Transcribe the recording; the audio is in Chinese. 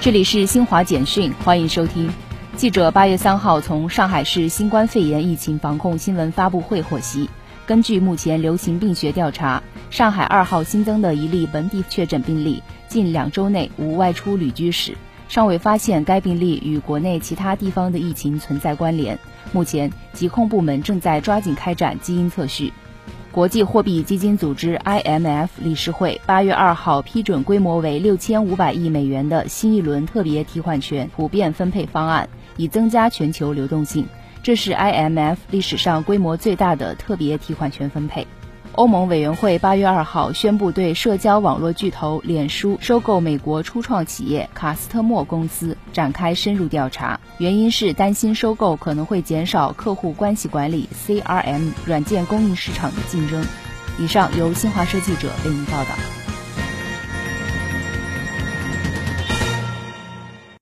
这里是新华简讯，欢迎收听。记者八月三号从上海市新冠肺炎疫情防控新闻发布会获悉，根据目前流行病学调查，上海二号新增的一例本地确诊病例，近两周内无外出旅居史，尚未发现该病例与国内其他地方的疫情存在关联。目前，疾控部门正在抓紧开展基因测序。国际货币基金组织 （IMF） 理事会八月二号批准规模为六千五百亿美元的新一轮特别提款权普遍分配方案，以增加全球流动性。这是 IMF 历史上规模最大的特别提款权分配。欧盟委员会八月二号宣布对社交网络巨头脸书收购美国初创企业卡斯特莫公司展开深入调查，原因是担心收购可能会减少客户关系管理 （CRM） 软件供应市场的竞争。以上由新华社记者为您报道。